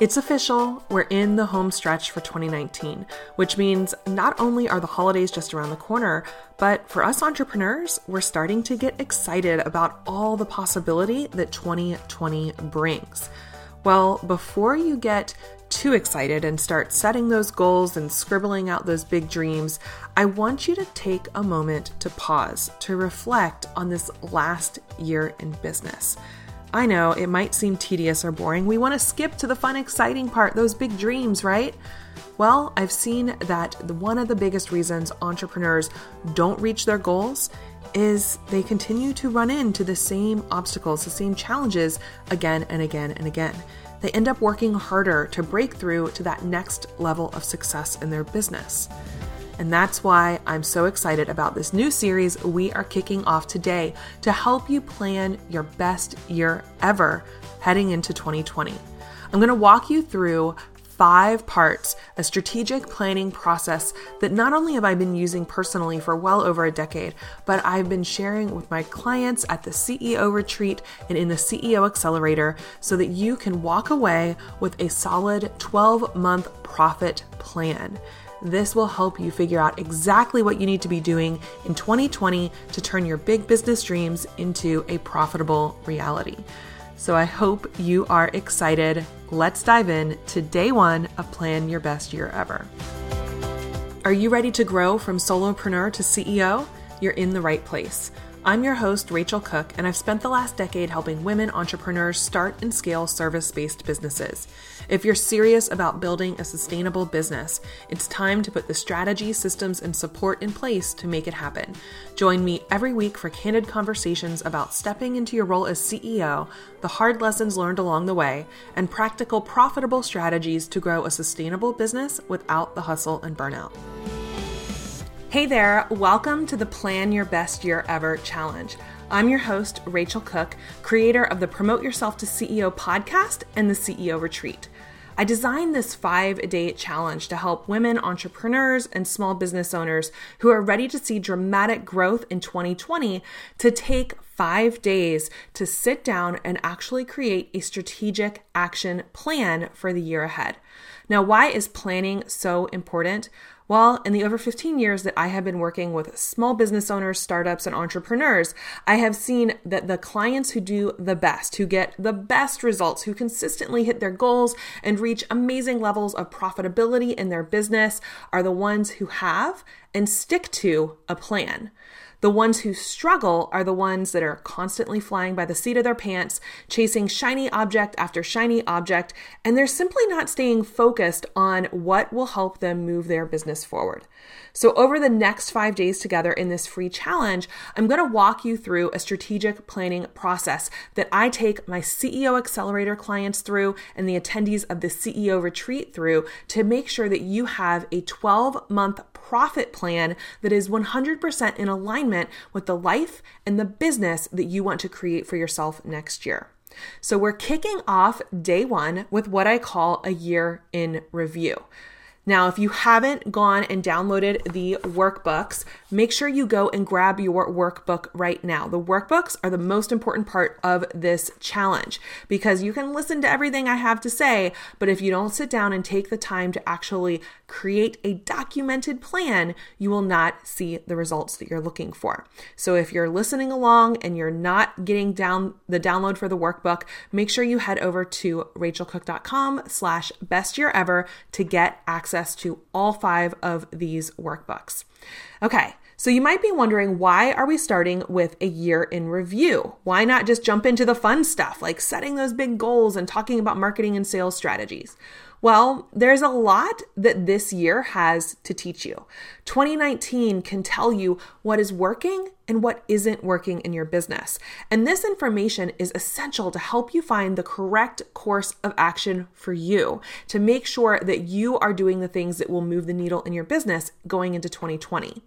It's official, we're in the home stretch for 2019, which means not only are the holidays just around the corner, but for us entrepreneurs, we're starting to get excited about all the possibility that 2020 brings. Well, before you get too excited and start setting those goals and scribbling out those big dreams, I want you to take a moment to pause, to reflect on this last year in business. I know it might seem tedious or boring. We want to skip to the fun, exciting part, those big dreams, right? Well, I've seen that one of the biggest reasons entrepreneurs don't reach their goals is they continue to run into the same obstacles, the same challenges again and again and again. They end up working harder to break through to that next level of success in their business. And that's why I'm so excited about this new series we are kicking off today to help you plan your best year ever heading into 2020. I'm going to walk you through five parts, a strategic planning process that not only have I been using personally for well over a decade, but I've been sharing with my clients at the CEO retreat and in the CEO accelerator so that you can walk away with a solid 12 month profit plan. This will help you figure out exactly what you need to be doing in 2020 to turn your big business dreams into a profitable reality. So I hope you are excited. Let's dive in to day one of Plan Your Best Year Ever. Are you ready to grow from solopreneur to CEO? You're in the right place. I'm your host, Racheal Cook, and I've spent the last decade helping women entrepreneurs start and scale service based businesses. If you're serious about building a sustainable business, it's time to put the strategy, systems, and support in place to make it happen. Join me every week for candid conversations about stepping into your role as CEO, the hard lessons learned along the way, and practical, profitable strategies to grow a sustainable business without the hustle and burnout. Hey there, welcome to the Plan Your Best Year Ever Challenge. I'm your host, Racheal Cook, creator of the Promote Yourself to CEO podcast and the CEO Retreat. I designed this five day challenge to help women entrepreneurs and small business owners who are ready to see dramatic growth in 2020 to take five days to sit down and actually create a strategic action plan for the year ahead. Now, why is planning so important? Well, in the over 15 years that I have been working with small business owners, startups, and entrepreneurs, I have seen that the clients who do the best, who get the best results, who consistently hit their goals and reach amazing levels of profitability in their business are the ones who have and stick to a plan. The ones who struggle are the ones that are constantly flying by the seat of their pants, chasing shiny object after shiny object, and they're simply not staying focused on what will help them move their business forward. So, over the next five days together in this free challenge, I'm going to walk you through a strategic planning process that I take my CEO Accelerator clients through and the attendees of the CEO retreat through to make sure that you have a 12 month profit plan that is 100% in alignment with the life and the business that you want to create for yourself next year. So, we're kicking off day one with what I call a year in review. Now, if you haven't gone and downloaded the workbooks, make sure you go and grab your workbook right now. The workbooks are the most important part of this challenge because you can listen to everything I have to say, but if you don't sit down and take the time to actually create a documented plan, you will not see the results that you're looking for. So if you're listening along and you're not getting down the download for the workbook, make sure you head over to rachealcook.com slash best year ever to get access access to all five of these workbooks. Okay, so you might be wondering why are we starting with a year in review? Why not just jump into the fun stuff like setting those big goals and talking about marketing and sales strategies? Well, there's a lot that this year has to teach you. 2019 can tell you what is working and what isn't working in your business. And this information is essential to help you find the correct course of action for you to make sure that you are doing the things that will move the needle in your business going into 2020.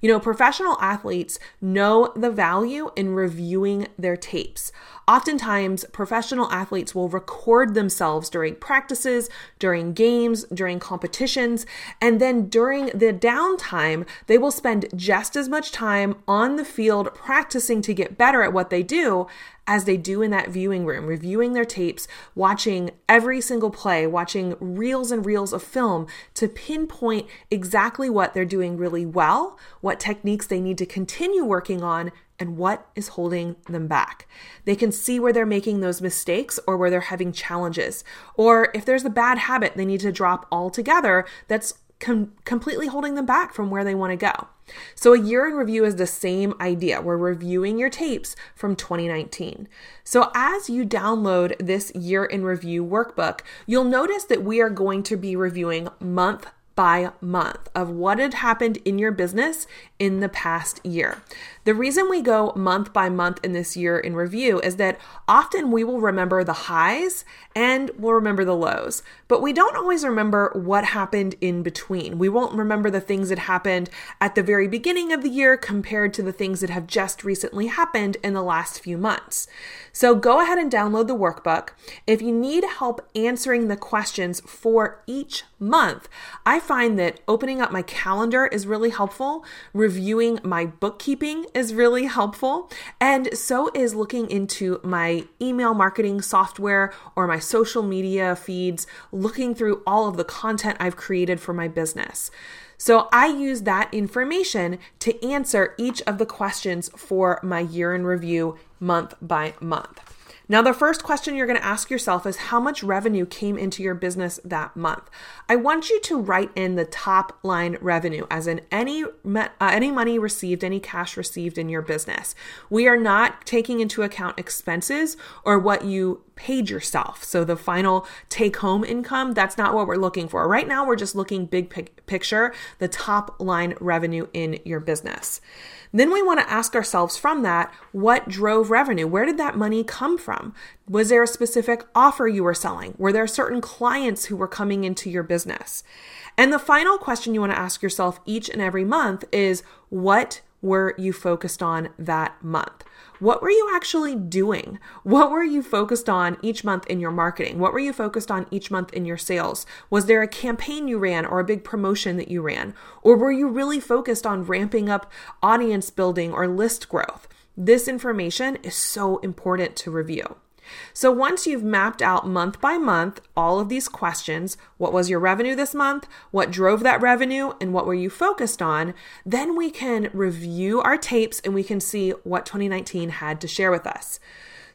You know, professional athletes know the value in reviewing their tapes. Oftentimes, professional athletes will record themselves during practices, during games, during competitions, and then during the downtime, they will spend just as much time on the field practicing to get better at what they do as they do in that viewing room, reviewing their tapes, watching every single play, watching reels and reels of film to pinpoint exactly what they're doing really well, what techniques they need to continue working on, and what is holding them back. They can see where they're making those mistakes or where they're having challenges. Or if there's a bad habit they need to drop altogether that's com- completely holding them back from where they want to go. So, a year in review is the same idea. We're reviewing your tapes from 2019. So, as you download this year in review workbook, you'll notice that we are going to be reviewing month by month of what had happened in your business in the past year. The reason we go month by month in this year in review is that often we will remember the highs and we'll remember the lows, but we don't always remember what happened in between. We won't remember the things that happened at the very beginning of the year compared to the things that have just recently happened in the last few months. So go ahead and download the workbook. If you need help answering the questions for each month, I find that opening up my calendar is really helpful. Reviewing my bookkeeping is really helpful. And so is looking into my email marketing software or my social media feeds, looking through all of the content I've created for my business. So I use that information to answer each of the questions for my year in review month by month. Now, the first question you're going to ask yourself is how much revenue came into your business that month? I want you to write in the top line revenue, as in any uh, any money received, any cash received in your business. We are not taking into account expenses or what you paid yourself. So the final take home income, that's not what we're looking for. Right now, we're just looking big picture, the top line revenue in your business. Then we want to ask ourselves from that, what drove revenue? Where did that money come from? Was there a specific offer you were selling? Were there certain clients who were coming into your business? And the final question you want to ask yourself each and every month is what were you focused on that month? What were you actually doing? What were you focused on each month in your marketing? What were you focused on each month in your sales? Was there a campaign you ran or a big promotion that you ran? Or were you really focused on ramping up audience building or list growth? This information is so important to review. So once you've mapped out month by month all of these questions what was your revenue this month? What drove that revenue? And what were you focused on? Then we can review our tapes and we can see what 2019 had to share with us.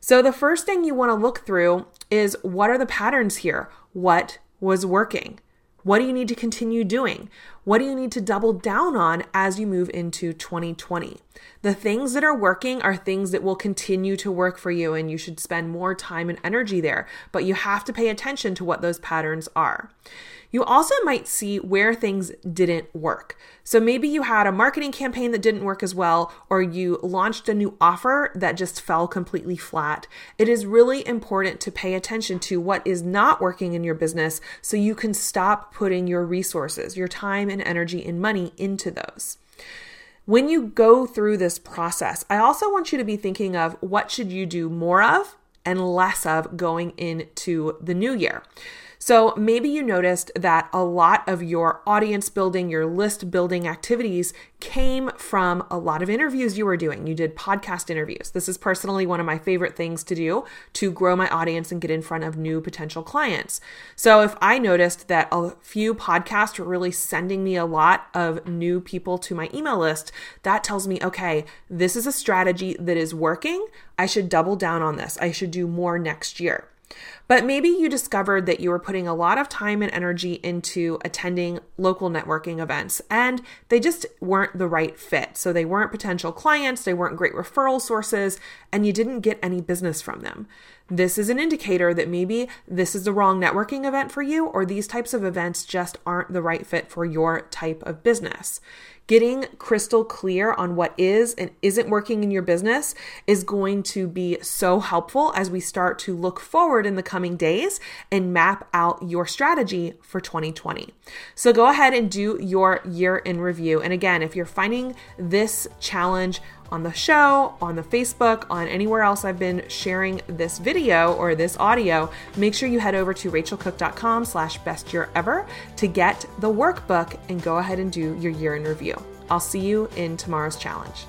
So the first thing you want to look through is what are the patterns here? What was working? What do you need to continue doing? What do you need to double down on as you move into 2020? The things that are working are things that will continue to work for you, and you should spend more time and energy there, but you have to pay attention to what those patterns are. You also might see where things didn't work. So maybe you had a marketing campaign that didn't work as well, or you launched a new offer that just fell completely flat. It is really important to pay attention to what is not working in your business so you can stop putting your resources, your time and energy and money into those. When you go through this process, I also want you to be thinking of what should you do more of and less of going into the new year. So maybe you noticed that a lot of your audience building, your list building activities came from a lot of interviews you were doing. You did podcast interviews. This is personally one of my favorite things to do to grow my audience and get in front of new potential clients. So if I noticed that a few podcasts were really sending me a lot of new people to my email list, that tells me, okay, this is a strategy that is working. I should double down on this. I should do more next year. But maybe you discovered that you were putting a lot of time and energy into attending local networking events and they just weren't the right fit. So they weren't potential clients, they weren't great referral sources, and you didn't get any business from them. This is an indicator that maybe this is the wrong networking event for you, or these types of events just aren't the right fit for your type of business. Getting crystal clear on what is and isn't working in your business is going to be so helpful as we start to look forward in the coming days and map out your strategy for 2020. So go ahead and do your year in review. And again, if you're finding this challenge on the show, on the Facebook, on anywhere else I've been sharing this video or this audio, make sure you head over to rachealcook.com slash best year ever to get the workbook and go ahead and do your year in review. I'll see you in tomorrow's challenge.